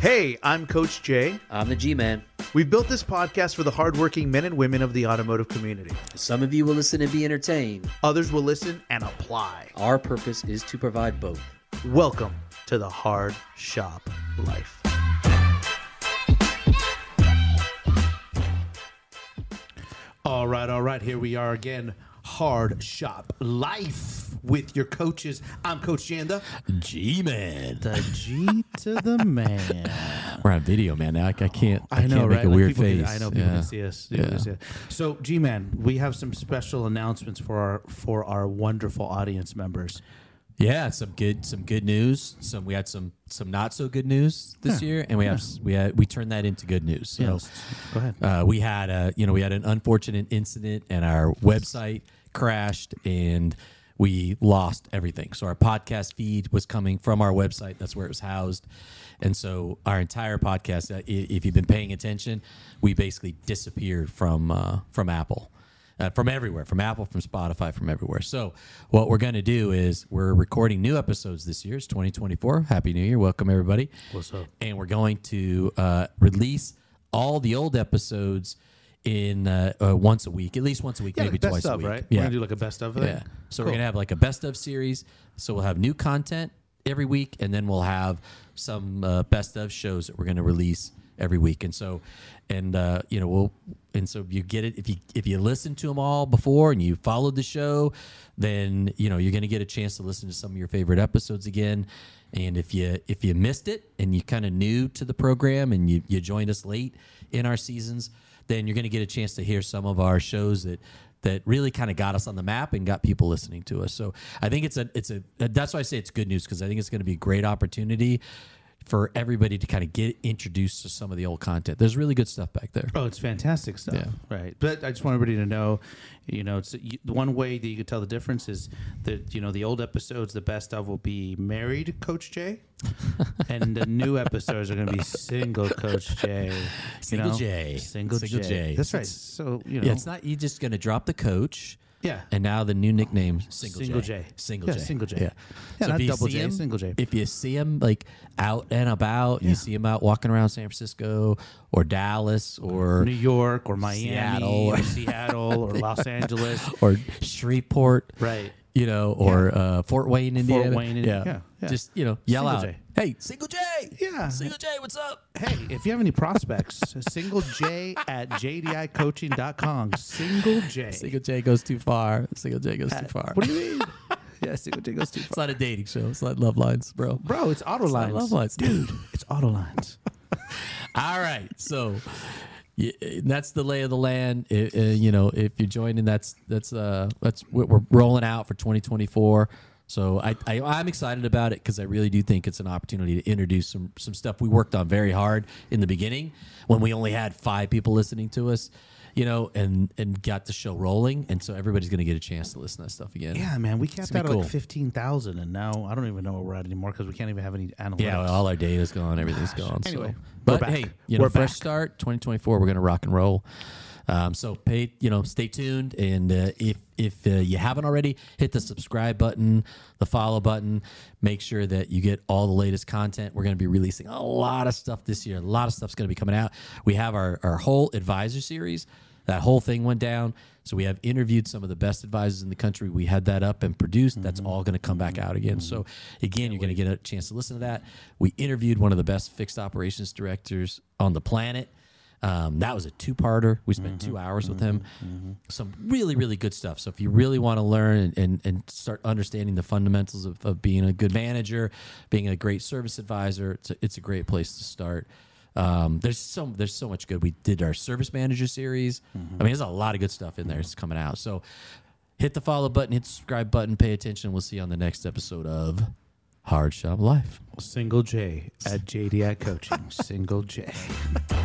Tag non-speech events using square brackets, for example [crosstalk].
Hey, I'm Coach J. I'm the G Man. We've built this podcast for the hardworking men and women of the automotive community. Some of you will listen and be entertained. Others will listen and apply. Our purpose is to provide both. Welcome to the Hard Shop Life. All right, all right. Here we are again. Hard Shop Life with your coaches. I'm Coach Janda. G man. The G to the man. [laughs] We're on video, man. Now I, I can't. I, I know, can't right? make a Like, weird people can- face. I know people Yeah. can see us. People can Yeah. see us. So, G man, we have some special announcements for our for our wonderful audience members. Yeah, some good, some good news. Some we had some, some not so good news this year, and we have s we had we turned that into good news. So, Yes. Go ahead. uh, we had a, you know, we had an unfortunate incident, and our website crashed, and we lost everything. So our podcast feed was coming from our website. That's where it was housed, and so our entire podcast. Uh, if you've been paying attention, we basically disappeared from uh, from Apple. Uh, from everywhere, from Apple, from Spotify, from everywhere. So, what we're going to do is we're recording new episodes this year. It's 2024. Happy New Year. Welcome, everybody. What's up? And we're going to uh, release all the old episodes in uh, uh, once a week, at least once a week, Yeah, maybe like twice of, a week. right? Yeah. We're gonna do like a best of. Thing? yeah. So we're going to have like a best of series. So we'll have new content every week, and then we'll have some uh, best of shows that we're going to release every week. And so, and uh, you know, we'll and so you get it if you if you listen to them all before and you followed the show, then you know you're going to get a chance to listen to some of your favorite episodes again. And if you if you missed it and you kind of new to the program and you you joined us late in our seasons, then you're going to get a chance to hear some of our shows that that really kind of got us on the map and got people listening to us. So I think it's a it's a that's why I say it's good news because I think it's going to be a great opportunity for everybody to kind of get introduced to some of the old content. There's really good stuff back there. Oh, it's fantastic stuff. Yeah. Right. But I just want everybody to know, you know, it's you, the one way that you can tell the difference is that you know the old episodes, the best of will be married Coach J, [laughs] and the new episodes are going to be single Coach J. you Single know? J. Single, Single J. J. That's right. It's- So you know, Yeah, it's not you just going to drop the coach. Yeah. And now the new nickname Single, Single J. Single J. Single Yeah, J. Single J. Yeah. Yeah, not double J, him- Single J. If you see him like out and about, Yeah. you see him out walking around San Francisco or Dallas or New York or Miami Seattle. or Seattle or Los Angeles. [laughs] or Shreveport, Right. You know, or uh, Fort Wayne, Indiana. Fort Wayne, Indi- yeah, yeah. Just you know, yell Single out, J. "Hey, Single J! Yeah. Single J, what's up?" Hey, if you have any prospects, [laughs] single J at jdicoaching.com. Single J. Single J goes too far. Single J goes too far. What do you mean? [laughs] yeah, single J goes too far. It's not a dating show. It's not love lines, bro. Bro, it's auto It's lines. love lines, Dude, it's auto lines. [laughs] All right, so that's the lay of the land. I- uh, you know, if you're joining, that's that's uh that's what we're rolling out for 2024. So I, I I'm excited about it because I really do think it's an opportunity to introduce some some stuff we worked on very hard in the beginning when we only had five people listening to us, you know, and and got the show rolling, and so everybody's gonna get a chance to listen to that stuff again. Yeah, man. We capped out at cool. like 15,000, and now I don't even know where we're at anymore because we can't even have any analytics. Yeah, well, all our data's gone, everything's gone. Anyway, so. but hey, you know, We're fresh back. start, 2024. We're gonna rock and roll. Um, so pay, you know, stay tuned, and uh, if if uh, you haven't already, hit the subscribe button, the follow button. Make sure that you get all the latest content. We're gonna be releasing a lot of stuff this year. A lot of stuff's gonna be coming out. We have our our whole advisor series. That whole thing went down. So we have interviewed some of the best advisors in the country. We had that up and produced. That's mm-hmm. all going to come back out again. Mm-hmm. So again, you're going to get a chance to listen to that. We interviewed one of the best fixed operations directors on the planet. Um, that was a two-parter. We spent mm-hmm. two hours with him. Some really, really good stuff. So if you really want to learn and, and, and start understanding the fundamentals of, of being a good manager, being a great service advisor, it's a, it's a great place to start. Um, there's so there's so much good. We did our service manager series. I mean, there's a lot of good stuff in there. It's coming out. So hit the follow button, hit the subscribe button, pay attention. We'll see you on the next episode of Hard Shop Life. Single J at JDI Coaching. Single J. [laughs]